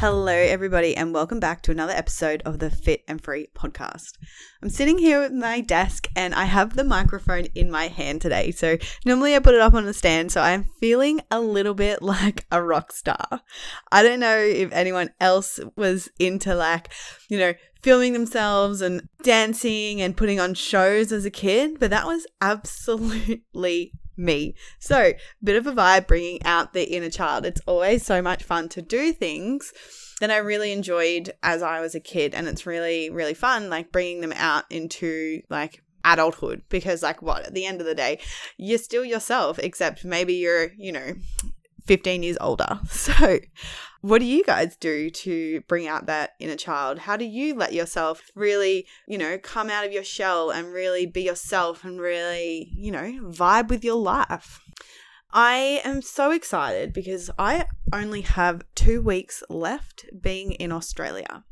Hello, everybody, and welcome back to another episode of the Fit and Free podcast. I'm sitting here at my desk and I have the microphone in my hand today. So, normally I put it up on a stand, so I'm feeling a little bit like a rock star. I don't know if anyone else was into, like, you know, filming themselves and dancing and putting on shows as a kid, but that was absolutely me. So, bit of a vibe bringing out the inner child. It's always so much fun to do things that I really enjoyed as I was a kid. And it's really, really fun, like bringing them out into like adulthood because, like, what at the end of the day, you're still yourself, except maybe you're, you know, 15 years older. So, what do you guys do to bring out that inner child? How do you let yourself really, you know, come out of your shell and really be yourself and really, you know, vibe with your life? I am so excited because I only have two weeks left being in Australia.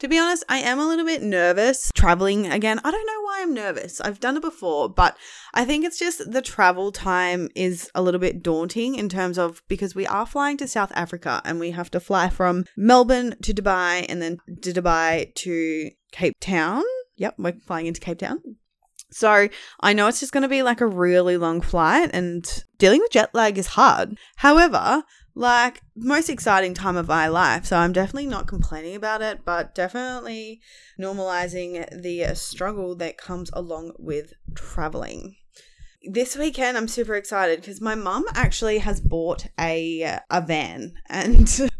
To be honest, I am a little bit nervous traveling again. I don't know why I'm nervous. I've done it before, but I think it's just the travel time is a little bit daunting in terms of because we are flying to South Africa and we have to fly from Melbourne to Dubai and then to Dubai to Cape Town. Yep, we're flying into Cape Town. So I know it's just going to be like a really long flight and dealing with jet lag is hard. However, like most exciting time of my life. So I'm definitely not complaining about it, but definitely normalizing the struggle that comes along with traveling this weekend I'm super excited because my mum actually has bought a a van and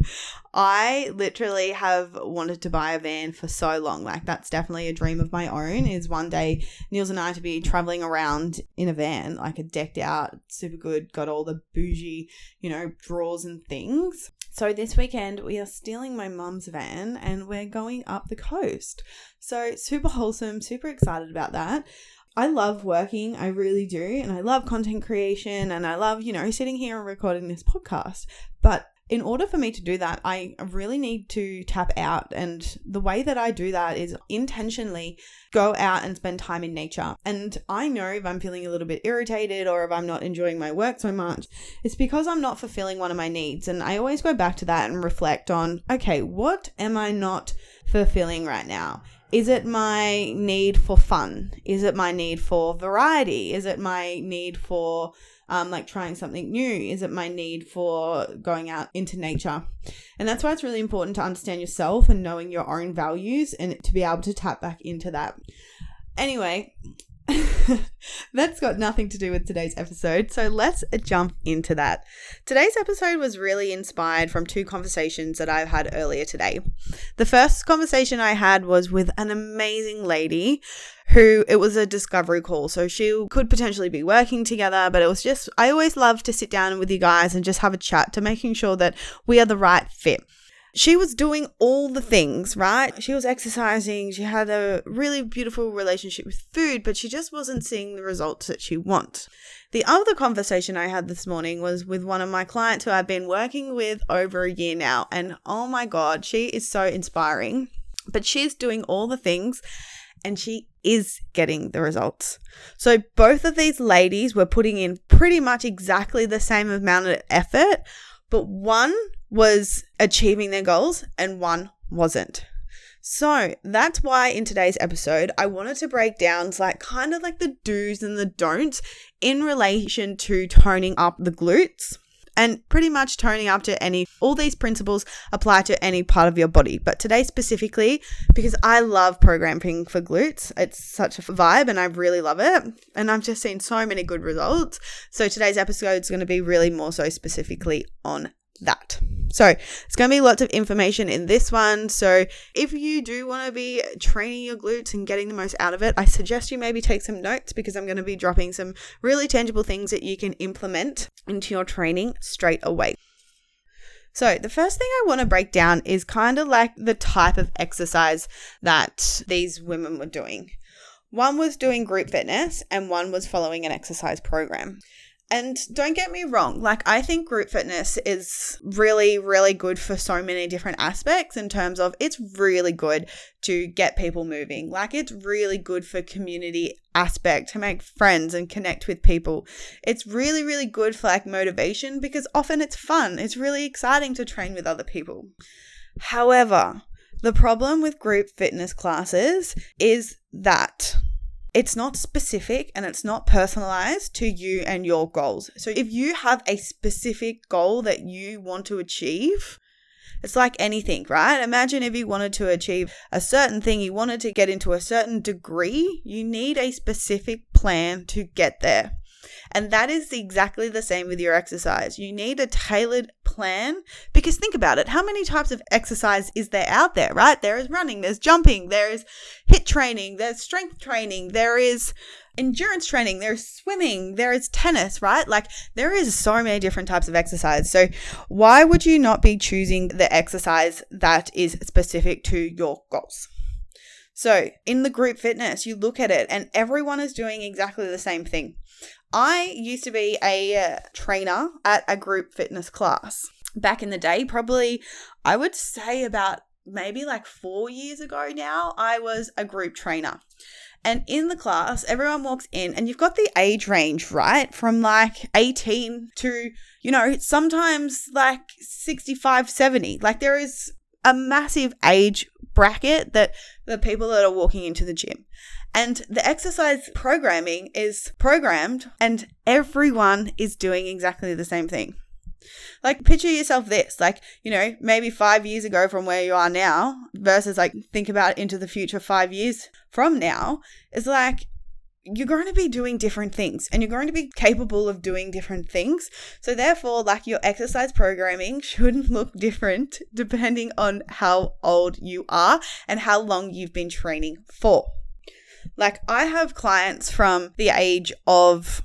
I literally have wanted to buy a van for so long. Like that's definitely a dream of my own is one day Niels and I to be traveling around in a van, like a decked out, super good, got all the bougie, you know, drawers and things. So this weekend we are stealing my mum's van and we're going up the coast. So super wholesome, super excited about that. I love working, I really do, and I love content creation and I love, you know, sitting here and recording this podcast. But in order for me to do that, I really need to tap out. And the way that I do that is intentionally go out and spend time in nature. And I know if I'm feeling a little bit irritated or if I'm not enjoying my work so much, it's because I'm not fulfilling one of my needs. And I always go back to that and reflect on okay, what am I not fulfilling right now? Is it my need for fun? Is it my need for variety? Is it my need for um, like trying something new? Is it my need for going out into nature? And that's why it's really important to understand yourself and knowing your own values and to be able to tap back into that. Anyway, That's got nothing to do with today's episode, so let's jump into that. Today's episode was really inspired from two conversations that I've had earlier today. The first conversation I had was with an amazing lady who it was a discovery call. So she could potentially be working together, but it was just, I always love to sit down with you guys and just have a chat to making sure that we are the right fit. She was doing all the things, right? She was exercising, she had a really beautiful relationship with food, but she just wasn't seeing the results that she wants. The other conversation I had this morning was with one of my clients who I've been working with over a year now, and oh my god, she is so inspiring. But she's doing all the things and she is getting the results. So both of these ladies were putting in pretty much exactly the same amount of effort, but one was achieving their goals and one wasn't. So that's why in today's episode, I wanted to break down like kind of like the do's and the don'ts in relation to toning up the glutes and pretty much toning up to any all these principles apply to any part of your body but today specifically because i love programming for glutes it's such a vibe and i really love it and i've just seen so many good results so today's episode is going to be really more so specifically on that. So, it's going to be lots of information in this one. So, if you do want to be training your glutes and getting the most out of it, I suggest you maybe take some notes because I'm going to be dropping some really tangible things that you can implement into your training straight away. So, the first thing I want to break down is kind of like the type of exercise that these women were doing. One was doing group fitness and one was following an exercise program. And don't get me wrong, like I think group fitness is really, really good for so many different aspects in terms of it's really good to get people moving. Like it's really good for community aspect to make friends and connect with people. It's really, really good for like motivation because often it's fun. It's really exciting to train with other people. However, the problem with group fitness classes is that it's not specific and it's not personalized to you and your goals. So if you have a specific goal that you want to achieve, it's like anything, right? Imagine if you wanted to achieve a certain thing, you wanted to get into a certain degree, you need a specific plan to get there. And that is exactly the same with your exercise. You need a tailored plan because think about it. How many types of exercise is there out there, right? There is running, there's jumping, there is HIIT training, there's strength training, there is endurance training, there's swimming, there is tennis, right? Like there is so many different types of exercise. So why would you not be choosing the exercise that is specific to your goals? So, in the group fitness, you look at it and everyone is doing exactly the same thing. I used to be a uh, trainer at a group fitness class back in the day, probably, I would say about maybe like four years ago now, I was a group trainer. And in the class, everyone walks in, and you've got the age range, right? From like 18 to, you know, sometimes like 65, 70. Like there is a massive age bracket that the people that are walking into the gym. And the exercise programming is programmed, and everyone is doing exactly the same thing. Like, picture yourself this, like, you know, maybe five years ago from where you are now, versus like think about into the future five years from now, is like you're going to be doing different things and you're going to be capable of doing different things. So, therefore, like your exercise programming shouldn't look different depending on how old you are and how long you've been training for. Like, I have clients from the age of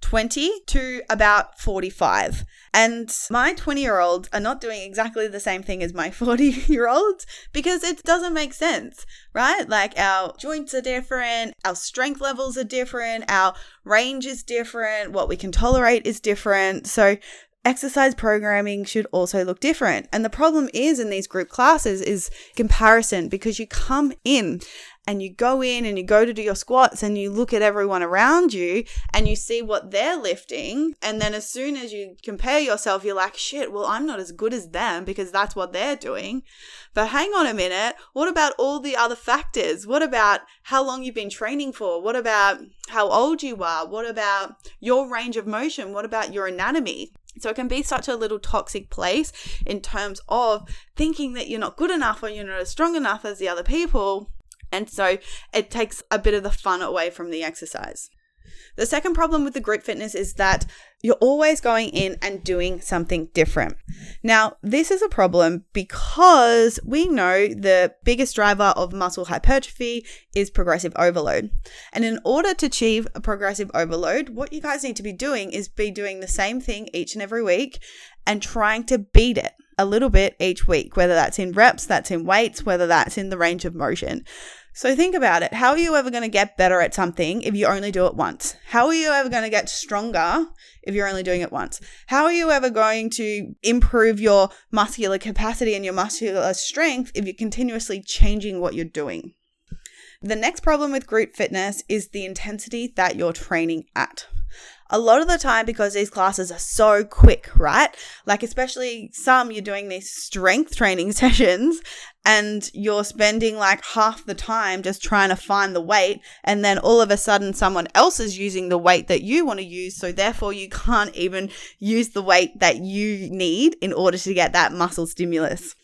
20 to about 45. And my 20 year olds are not doing exactly the same thing as my 40 year olds because it doesn't make sense, right? Like our joints are different, our strength levels are different, our range is different, what we can tolerate is different. So exercise programming should also look different. And the problem is in these group classes is comparison because you come in and you go in and you go to do your squats and you look at everyone around you and you see what they're lifting. And then as soon as you compare yourself, you're like, shit, well, I'm not as good as them because that's what they're doing. But hang on a minute. What about all the other factors? What about how long you've been training for? What about how old you are? What about your range of motion? What about your anatomy? So it can be such a little toxic place in terms of thinking that you're not good enough or you're not as strong enough as the other people and so it takes a bit of the fun away from the exercise. The second problem with the group fitness is that you're always going in and doing something different. Now, this is a problem because we know the biggest driver of muscle hypertrophy is progressive overload. And in order to achieve a progressive overload, what you guys need to be doing is be doing the same thing each and every week and trying to beat it a little bit each week, whether that's in reps, that's in weights, whether that's in the range of motion. So think about it. How are you ever going to get better at something if you only do it once? How are you ever going to get stronger if you're only doing it once? How are you ever going to improve your muscular capacity and your muscular strength if you're continuously changing what you're doing? The next problem with group fitness is the intensity that you're training at a lot of the time because these classes are so quick, right? Like, especially some you're doing these strength training sessions and you're spending like half the time just trying to find the weight. And then all of a sudden, someone else is using the weight that you want to use. So, therefore, you can't even use the weight that you need in order to get that muscle stimulus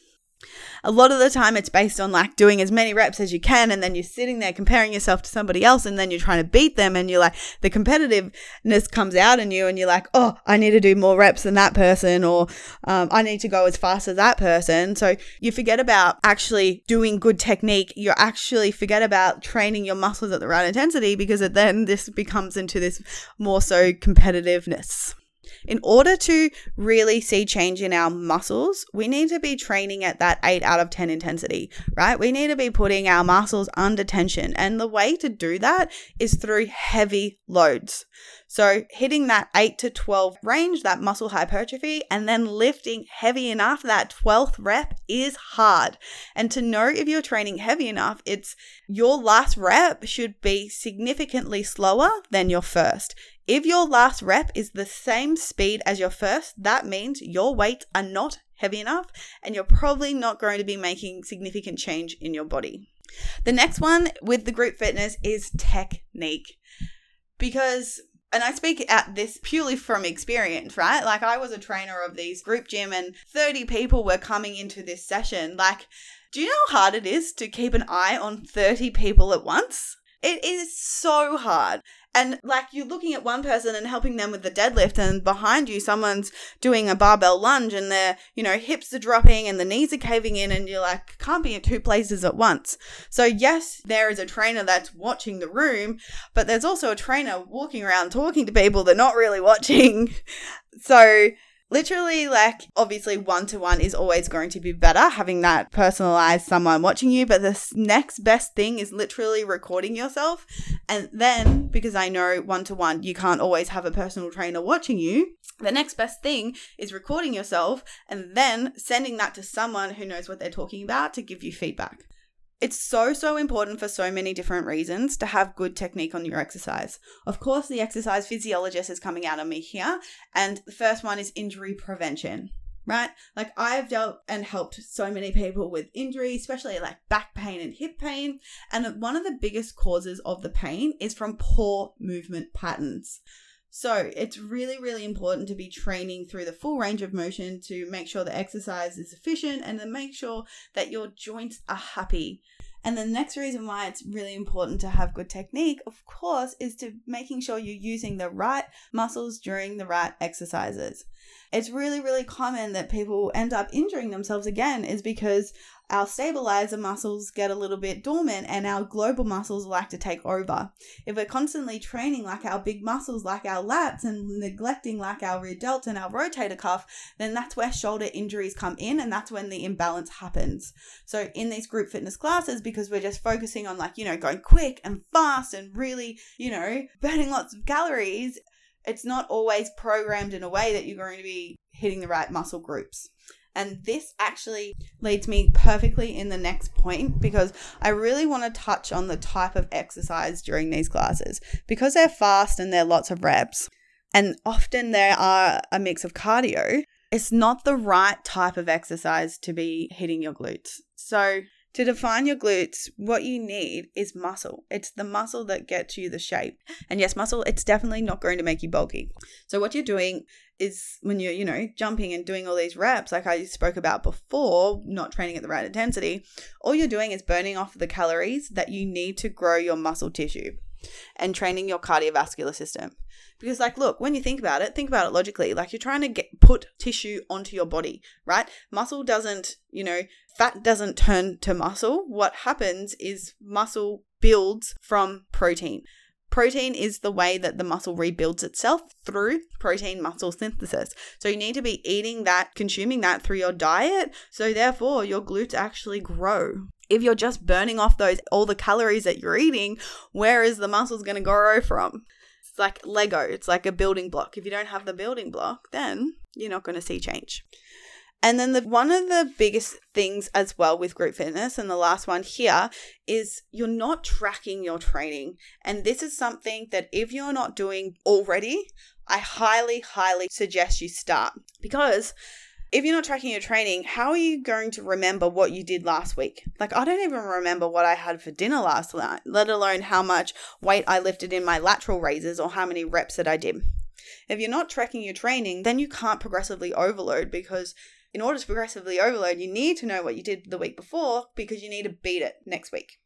a lot of the time it's based on like doing as many reps as you can and then you're sitting there comparing yourself to somebody else and then you're trying to beat them and you're like the competitiveness comes out in you and you're like oh i need to do more reps than that person or um, i need to go as fast as that person. So you forget about actually doing good technique. You actually forget about training your muscles at the right intensity because then this becomes into this more so competitiveness in order to really see change in our muscles, we need to be training at that 8 out of 10 intensity, right? We need to be putting our muscles under tension. And the way to do that is through heavy loads. So, hitting that 8 to 12 range, that muscle hypertrophy, and then lifting heavy enough, that 12th rep is hard. And to know if you're training heavy enough, it's your last rep should be significantly slower than your first. If your last rep is the same speed as your first, that means your weights are not heavy enough and you're probably not going to be making significant change in your body. The next one with the group fitness is technique. Because and I speak at this purely from experience, right? Like I was a trainer of these group gym and 30 people were coming into this session. Like, do you know how hard it is to keep an eye on 30 people at once? It is so hard. And like you're looking at one person and helping them with the deadlift, and behind you, someone's doing a barbell lunge, and their, you know, hips are dropping and the knees are caving in, and you're like, can't be at two places at once. So, yes, there is a trainer that's watching the room, but there's also a trainer walking around talking to people they're not really watching. So, literally like obviously one to one is always going to be better having that personalized someone watching you but the next best thing is literally recording yourself. And then because i know one to one you can't always have a personal trainer watching you the next best thing is recording yourself and then sending that to someone who knows what they're talking about to give you feedback it's so, so important for so many different reasons to have good technique on your exercise. Of course, the exercise physiologist is coming out of me here, and the first one is injury prevention right? Like I've dealt and helped so many people with injury, especially like back pain and hip pain. And one of the biggest causes of the pain is from poor movement patterns. So it's really, really important to be training through the full range of motion to make sure the exercise is efficient and to make sure that your joints are happy. And the next reason why it's really important to have good technique, of course, is to making sure you're using the right muscles during the right exercises it's really, really common that people end up injuring themselves again is because our stabilizer muscles get a little bit dormant and our global muscles like to take over. If we're constantly training like our big muscles, like our lats, and neglecting like our rear delt and our rotator cuff, then that's where shoulder injuries come in and that's when the imbalance happens. So, in these group fitness classes, because we're just focusing on like, you know, going quick and fast and really, you know, burning lots of calories, it's not always programmed in a way that you're going to be hitting the right muscle groups. And this actually leads me perfectly in the next point because I really want to touch on the type of exercise during these classes. Because they're fast and they're lots of reps, and often there are a mix of cardio, it's not the right type of exercise to be hitting your glutes. So, to define your glutes, what you need is muscle. It's the muscle that gets you the shape. And yes, muscle, it's definitely not going to make you bulky. So what you're doing is when you're, you know, jumping and doing all these reps, like I spoke about before, not training at the right intensity, all you're doing is burning off the calories that you need to grow your muscle tissue and training your cardiovascular system. Because, like, look, when you think about it, think about it logically. Like, you're trying to get put tissue onto your body, right? Muscle doesn't, you know, fat doesn't turn to muscle. What happens is muscle builds from protein. Protein is the way that the muscle rebuilds itself through protein muscle synthesis. So you need to be eating that, consuming that through your diet. So therefore, your glutes actually grow. If you're just burning off those all the calories that you're eating, where is the muscles going to grow from? It's like Lego. It's like a building block. If you don't have the building block, then you're not going to see change. And then the one of the biggest things as well with group fitness and the last one here is you're not tracking your training. And this is something that if you're not doing already, I highly highly suggest you start because if you're not tracking your training, how are you going to remember what you did last week? Like, I don't even remember what I had for dinner last night, let alone how much weight I lifted in my lateral raises or how many reps that I did. If you're not tracking your training, then you can't progressively overload because in order to progressively overload, you need to know what you did the week before because you need to beat it next week.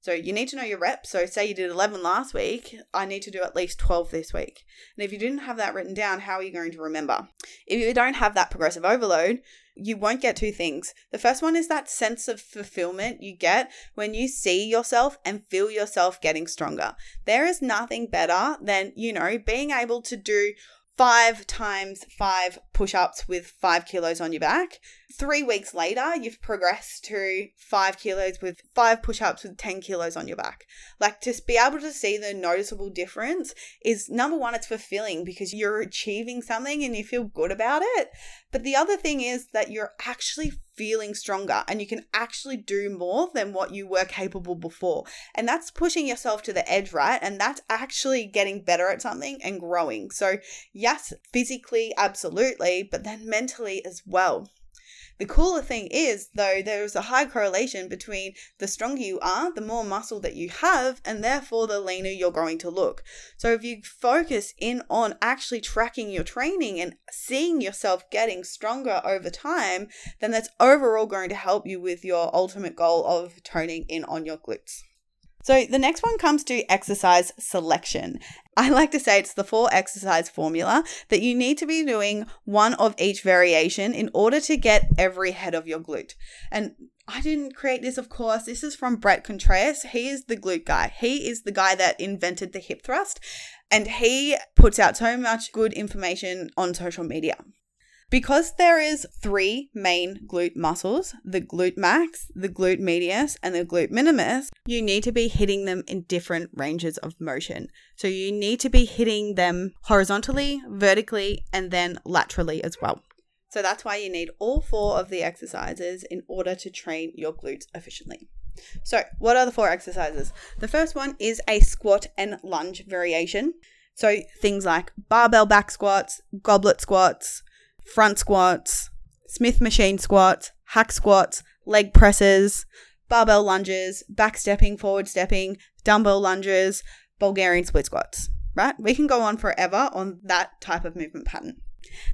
So you need to know your reps. So say you did 11 last week, I need to do at least 12 this week. And if you didn't have that written down, how are you going to remember? If you don't have that progressive overload, you won't get two things. The first one is that sense of fulfillment you get when you see yourself and feel yourself getting stronger. There is nothing better than, you know, being able to do five times five push ups with five kilos on your back. Three weeks later, you've progressed to five kilos with five push ups with 10 kilos on your back. Like to be able to see the noticeable difference is number one, it's fulfilling because you're achieving something and you feel good about it. But the other thing is that you're actually feeling stronger and you can actually do more than what you were capable before. And that's pushing yourself to the edge, right? And that's actually getting better at something and growing. So, yes, physically, absolutely, but then mentally as well. The cooler thing is, though, there is a high correlation between the stronger you are, the more muscle that you have, and therefore the leaner you're going to look. So, if you focus in on actually tracking your training and seeing yourself getting stronger over time, then that's overall going to help you with your ultimate goal of toning in on your glutes. So the next one comes to exercise selection. I like to say it's the four exercise formula that you need to be doing one of each variation in order to get every head of your glute. And I didn't create this, of course. This is from Bret Contreras. He is the glute guy. He is the guy that invented the hip thrust, and he puts out so much good information on social media. Because there is three main glute muscles, the glute max, the glute medius, and the glute minimus, you need to be hitting them in different ranges of motion. So you need to be hitting them horizontally, vertically, and then laterally as well. So that's why you need all four of the exercises in order to train your glutes efficiently. So, what are the four exercises? The first one is a squat and lunge variation. So, things like barbell back squats, goblet squats, front squats, Smith machine squats, hack squats, leg presses, barbell lunges, back stepping, forward stepping, dumbbell lunges, Bulgarian split squats, right? We can go on forever on that type of movement pattern.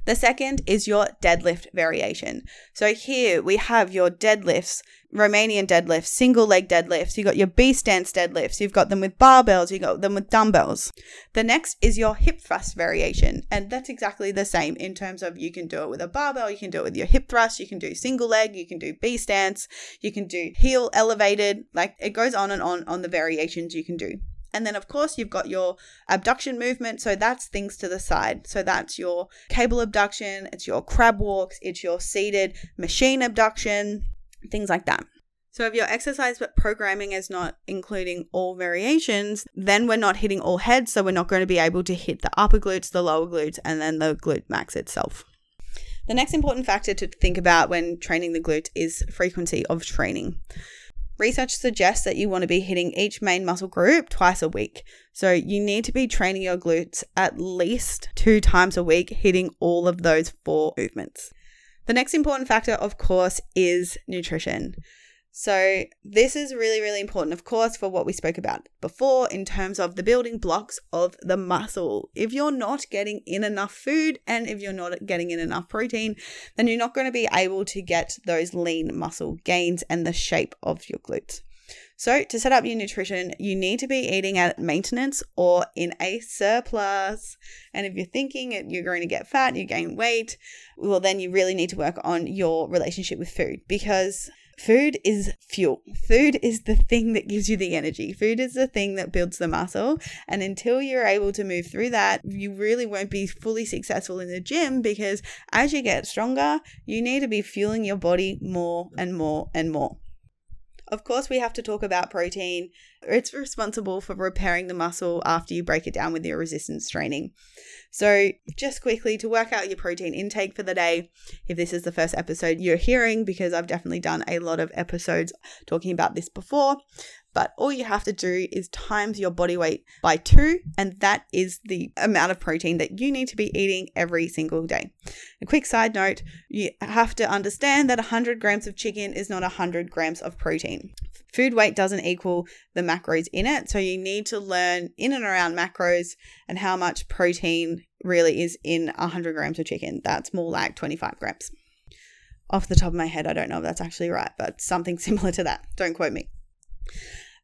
The second is your deadlift variation. So here we have your deadlifts, Romanian deadlifts, single leg deadlifts. you've got your B stance deadlifts. You've got them with barbells. you've got them with dumbbells. The next is your hip thrust variation, and that's exactly the same in terms of you can do it with a barbell, you can do it with your hip thrust, you can do single leg, you can do B stance, you can do heel elevated. Like it goes on and on on the variations you can do. And then, of course, you've got your abduction movement. So that's things to the side. So that's your cable abduction, it's your crab walks, it's your seated machine abduction, things like that. So if your exercise but programming is not including all variations, then we're not hitting all heads. So we're not going to be able to hit the upper glutes, the lower glutes, and then the glute max itself. The next important factor to think about when training the glutes is frequency of training. Research suggests that you want to be hitting each main muscle group twice a week. So you need to be training your glutes at least two times a week, hitting all of those four movements. The next important factor, of course, is nutrition. So, this is really, really important, of course, for what we spoke about before in terms of the building blocks of the muscle. If you're not getting in enough food and if you're not getting in enough protein, then you're not going to be able to get those lean muscle gains and the shape of your glutes. So, to set up your nutrition, you need to be eating at maintenance or in a surplus. And if you're thinking you're going to get fat, you gain weight, well, then you really need to work on your relationship with food because Food is fuel. Food is the thing that gives you the energy. Food is the thing that builds the muscle. And until you're able to move through that, you really won't be fully successful in the gym because as you get stronger, you need to be fueling your body more and more and more. Of course, we have to talk about protein. It's responsible for repairing the muscle after you break it down with your resistance training. So, just quickly to work out your protein intake for the day, if this is the first episode you're hearing, because I've definitely done a lot of episodes talking about this before, but all you have to do is times your body weight by two, and that is the amount of protein that you need to be eating every single day. A quick side note you have to understand that 100 grams of chicken is not 100 grams of protein. Food weight doesn't equal the macros in it, so you need to learn in and around macros and how much protein really is in 100 grams of chicken. That's more like 25 grams. Off the top of my head, I don't know if that's actually right, but something similar to that. Don't quote me.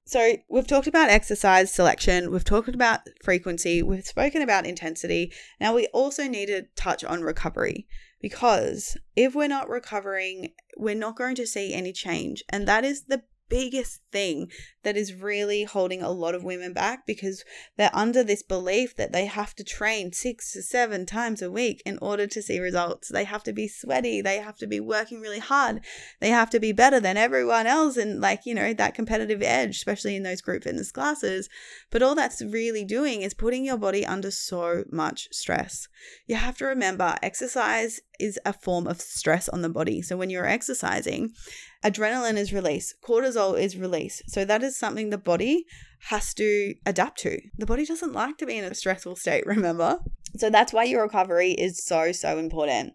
So, we've talked about exercise selection, we've talked about frequency, we've spoken about intensity. Now, we also need to touch on recovery because if we're not recovering, we're not going to see any change. And that is the biggest thing that is really holding a lot of women back because they're under this belief that they have to train six to seven times a week in order to see results. They have to be sweaty. They have to be working really hard. They have to be better than everyone else and, like, you know, that competitive edge, especially in those group fitness classes. But all that's really doing is putting your body under so much stress. You have to remember exercise is a form of stress on the body. So when you're exercising, adrenaline is released, cortisol is released. So that is something the body has to adapt to. The body doesn't like to be in a stressful state, remember? So that's why your recovery is so, so important.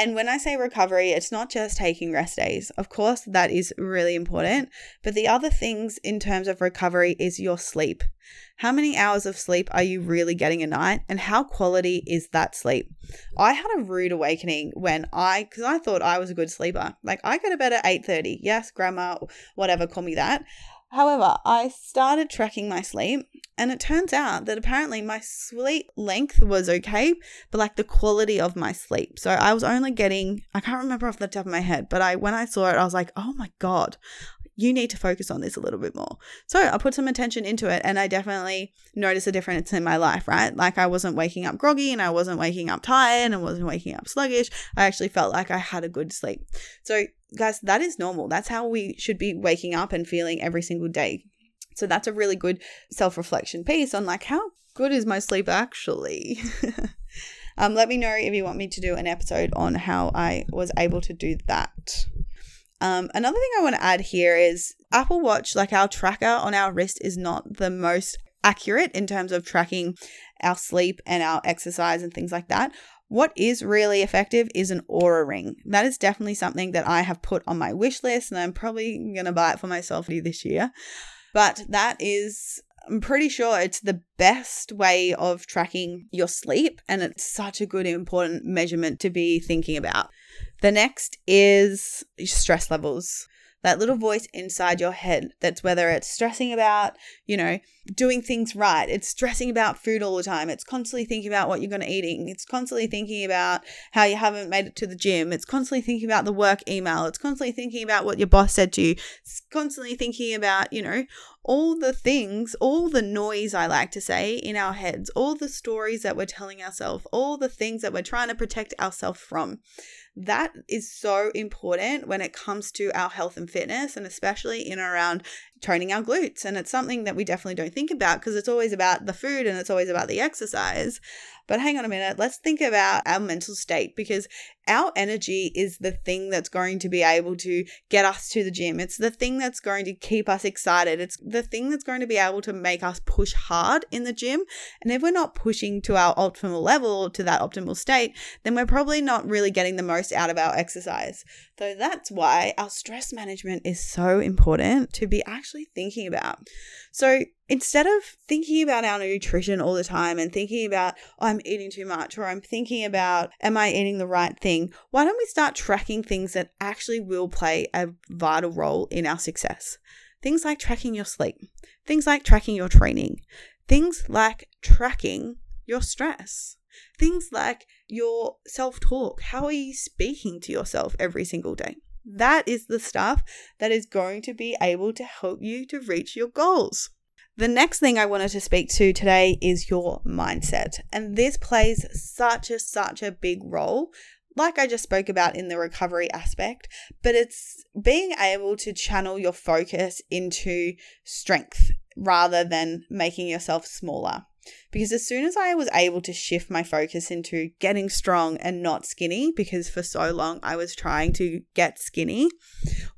And when I say recovery, it's not just taking rest days. Of course, that is really important. But the other things in terms of recovery is your sleep. How many hours of sleep are you really getting a night? And how quality is that sleep? I had a rude awakening when I, because I thought I was a good sleeper. Like I go to bed at 8.30. Yes, grandma, whatever, call me that. However, I started tracking my sleep and it turns out that apparently my sleep length was okay, but like the quality of my sleep. So I was only getting, I can't remember off the top of my head, but I, when I saw it, I was like, oh my God, you need to focus on this a little bit more. So I put some attention into it and I definitely noticed a difference in my life, right? Like I wasn't waking up groggy and I wasn't waking up tired and I wasn't waking up sluggish. I actually felt like I had a good sleep. So, guys, that is normal. That's how we should be waking up and feeling every single day. So, that's a really good self reflection piece on like how good is my sleep actually. um, let me know if you want me to do an episode on how I was able to do that. Um, another thing I want to add here is Apple Watch, like our tracker on our wrist, is not the most accurate in terms of tracking our sleep and our exercise and things like that. What is really effective is an Oura ring. That is definitely something that I have put on my wish list, and I'm probably going to buy it for myself this year. But that is I'm pretty sure it's the best way of tracking your sleep, and it's such a good, important measurement to be thinking about. The next is stress levels. That little voice inside your head that's whether it's stressing about, you know, doing things right. It's stressing about food all the time. It's constantly thinking about what you're going to eating. It's constantly thinking about how you haven't made it to the gym. It's constantly thinking about the work email. It's constantly thinking about what your boss said to you. It's constantly thinking about, you know, all the things, all the noise, I like to say, in our heads, all the stories that we're telling ourselves, all the things that we're trying to protect ourselves from. That is so important when it comes to our health and fitness, and especially in around training our glutes. And it's something that we definitely don't think about because it's always about the food and it's always about the exercise. But hang on a minute, let's think about our mental state because our energy is the thing that's going to be able to get us to the gym. It's the thing that's going to keep us excited. It's the thing that's going to be able to make us push hard in the gym. And if we're not pushing to our optimal level, to that optimal state, then we're probably not really getting the most out of our exercise. So that's why our stress management is so important to be actually thinking about. So instead of thinking about our nutrition all the time and thinking about, oh, I'm eating too much or I'm thinking about, am I eating the right thing? Why don't we start tracking things that actually will play a vital role in our success? Things like tracking your sleep, things like tracking your training, things like tracking your stress, things like your self talk. How are you speaking to yourself every single day? That is the stuff that is going to be able to help you to reach your goals. The next thing I wanted to speak to today is your mindset. And this plays such a such a big role like I just spoke about in the recovery aspect, but it's being able to channel your focus into strength rather than making yourself smaller. Because as soon as I was able to shift my focus into getting strong and not skinny, because for so long I was trying to get skinny,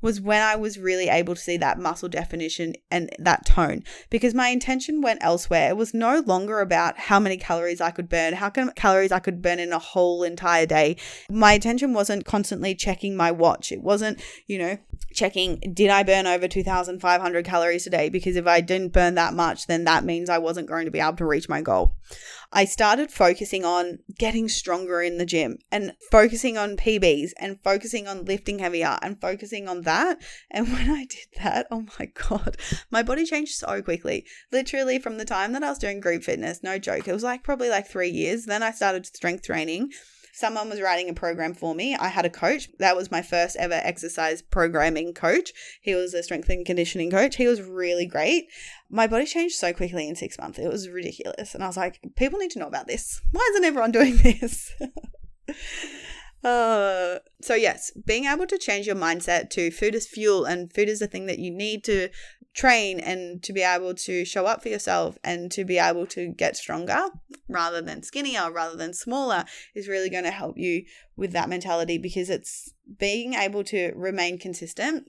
was when I was really able to see that muscle definition and that tone. Because my intention went elsewhere. It was no longer about how many calories I could burn, how many calories I could burn in a whole entire day. My attention wasn't constantly checking my watch. It wasn't, you know, checking, did I burn over 2,500 calories today? Because if I didn't burn that much, then that means I wasn't going to be able to reach my goal. I started focusing on getting stronger in the gym and focusing on PBs and focusing on lifting heavier and focusing on that. And when I did that, oh my God, my body changed so quickly. Literally from the time that I was doing group fitness, no joke, it was like probably like three years. Then I started strength training someone was writing a program for me. I had a coach. That was my first ever exercise programming coach. He was a strength and conditioning coach. He was really great. My body changed so quickly in six months. It was ridiculous. And I was like, people need to know about this. Why isn't everyone doing this? Uh, so yes, being able to change your mindset to food is fuel and food is the thing that you need to train and to be able to show up for yourself and to be able to get stronger rather than skinnier, rather than smaller, is really going to help you with that mentality because it's being able to remain consistent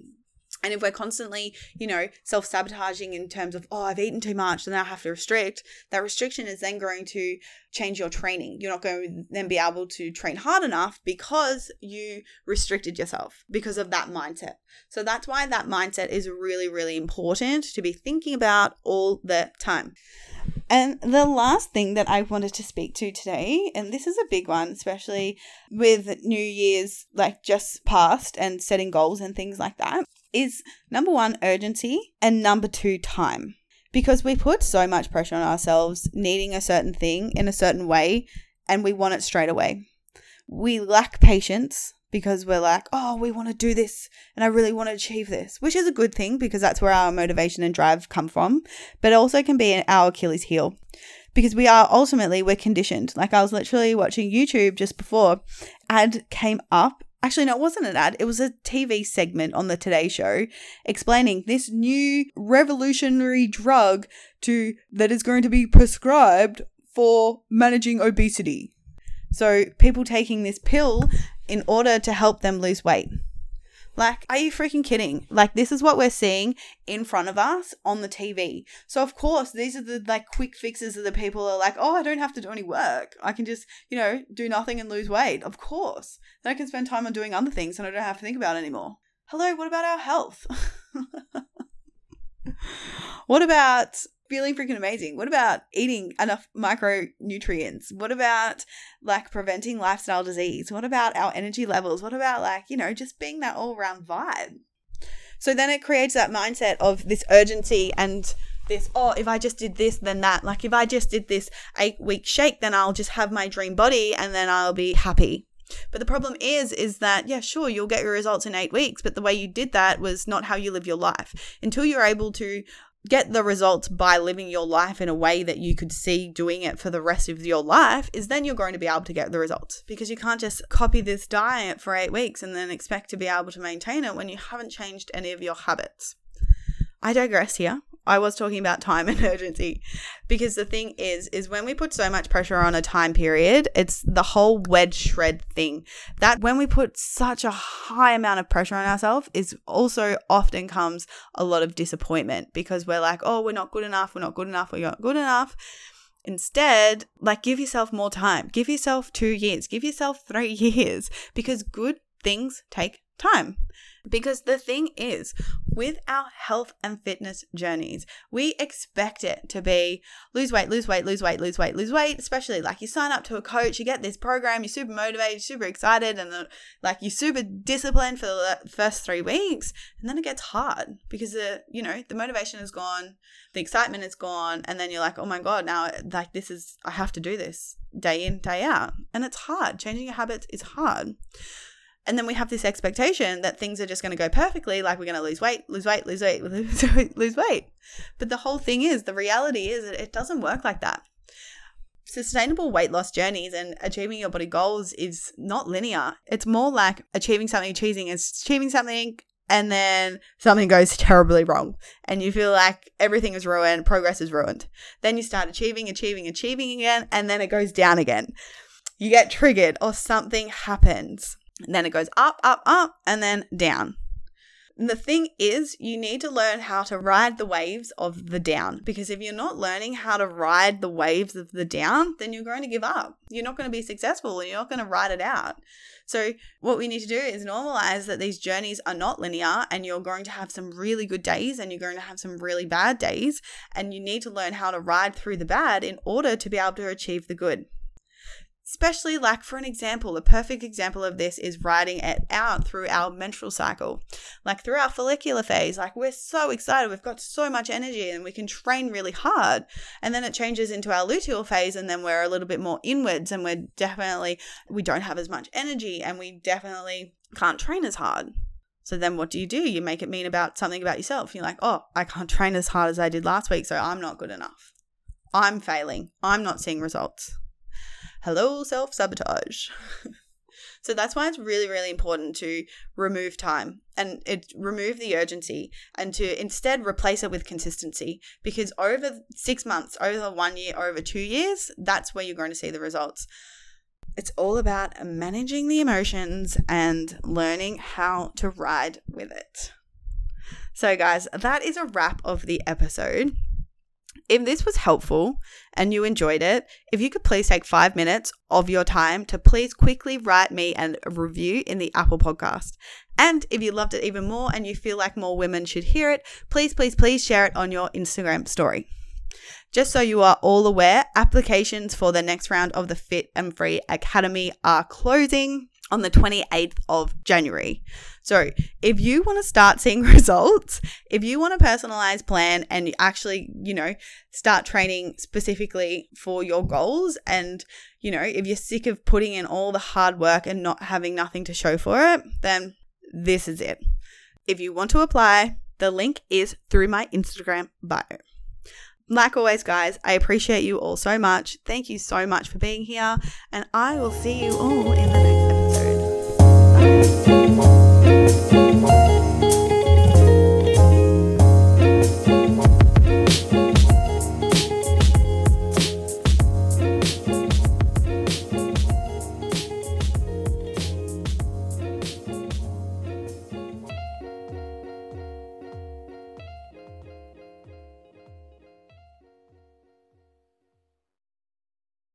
and if we're constantly, you know, self sabotaging in terms of, oh, I've eaten too much, then I have to restrict, that restriction is then going to change your training. You're not going to then be able to train hard enough because you restricted yourself because of that mindset. So that's why that mindset is really, really important to be thinking about all the time. And the last thing that I wanted to speak to today, and this is a big one, especially with New Year's like just past and setting goals and things like that, is number one, urgency, and number two, time. Because we put so much pressure on ourselves needing a certain thing in a certain way, and we want it straight away. We lack patience because we're like, oh, we want to do this and I really want to achieve this, which is a good thing because that's where our motivation and drive come from, but it also can be our Achilles heel because we are ultimately we're conditioned. Like I was literally watching YouTube just before ad came up Actually, no, it wasn't an ad. It was a TV segment on the Today Show explaining this new revolutionary drug to that is going to be prescribed for managing obesity. So people taking this pill in order to help them lose weight. Like, are you freaking kidding? Like, this is what we're seeing in front of us on the TV. So, of course, these are the like quick fixes that the people are like, oh, I don't have to do any work. I can just, you know, do nothing and lose weight. Of course. Then I can spend time on doing other things and I don't have to think about anymore. Hello, what about our health? what about feeling freaking amazing? What about eating enough micronutrients? What about like preventing lifestyle disease? What about our energy levels? What about like, you know, just being that all around vibe? So then it creates that mindset of this urgency and this, oh, if I just did this, then that. Like if I just did this eight week shake, then I'll just have my dream body and then I'll be happy. But the problem is, is that, yeah, sure, you'll get your results in eight weeks, but the way you did that was not how you live your life. Until you're able to get the results by living your life in a way that you could see doing it for the rest of your life is then you're going to be able to get the results because you can't just copy this diet for 8 weeks and then expect to be able to maintain it when you haven't changed any of your habits. I digress here. I was talking about time and urgency because the thing is is when we put so much pressure on a time period, it's the whole wedge shred thing. That when we put such a high amount of pressure on ourselves is also often comes a lot of disappointment because we're like, "Oh, we're not good enough, we're not good enough, we're not good enough." Instead, like give yourself more time. Give yourself 2 years, give yourself 3 years because good things take time. Because the thing is, with our health and fitness journeys, we expect it to be lose weight, lose weight, lose weight, lose weight, lose weight. Especially like you sign up to a coach, you get this program, you're super motivated, super excited, and like you're super disciplined for the first three weeks, and then it gets hard because the you know the motivation is gone, the excitement is gone, and then you're like, oh my god, now like this is I have to do this day in day out, and it's hard. Changing your habits is hard. And then we have this expectation that things are just going to go perfectly, like we're going to lose weight, lose weight, lose weight, lose weight, lose weight. But the whole thing is, the reality is it doesn't work like that. Sustainable weight loss journeys and achieving your body goals is not linear. It's more like achieving something, achieving, achieving something, and then something goes terribly wrong and you feel like everything is ruined, progress is ruined. Then you start achieving, achieving, achieving again, and then it goes down again. You get triggered or something happens. Then it goes up, up, up, and then down. And the thing is, you need to learn how to ride the waves of the down because if you're not learning how to ride the waves of the down, then you're going to give up. You're not going to be successful and you're not going to ride it out. So, what we need to do is normalize that these journeys are not linear and you're going to have some really good days and you're going to have some really bad days. And you need to learn how to ride through the bad in order to be able to achieve the good. Especially, like, for an example, a perfect example of this is riding it out through our menstrual cycle. Like, through our follicular phase, like, we're so excited. We've got so much energy and we can train really hard. And then it changes into our luteal phase, and then we're a little bit more inwards, and we're definitely, we don't have as much energy, and we definitely can't train as hard. So then what do you do? You make it mean about something about yourself. You're like, oh, I can't train as hard as I did last week, so I'm not good enough. I'm failing. I'm not seeing results. Hello, self sabotage. so that's why it's really, really important to remove time and it remove the urgency and to instead replace it with consistency. Because over six months, over one year, over two years, that's where you're going to see the results. It's all about managing the emotions and learning how to ride with it. So, guys, that is a wrap of the episode. If this was helpful and you enjoyed it, if you could please take five minutes of your time to please quickly write me a review in the Apple podcast. And if you loved it even more and you feel like more women should hear it, please, please, please share it on your Instagram story. Just so you are all aware, applications for the next round of the Fit and Free Academy are closing on the 28th of January. So, if you want to start seeing results, if you want a personalized plan and actually, you know, start training specifically for your goals and, you know, if you're sick of putting in all the hard work and not having nothing to show for it, then this is it. If you want to apply, the link is through my Instagram bio. Like always, guys, I appreciate you all so much. Thank you so much for being here, and I will see you all in the next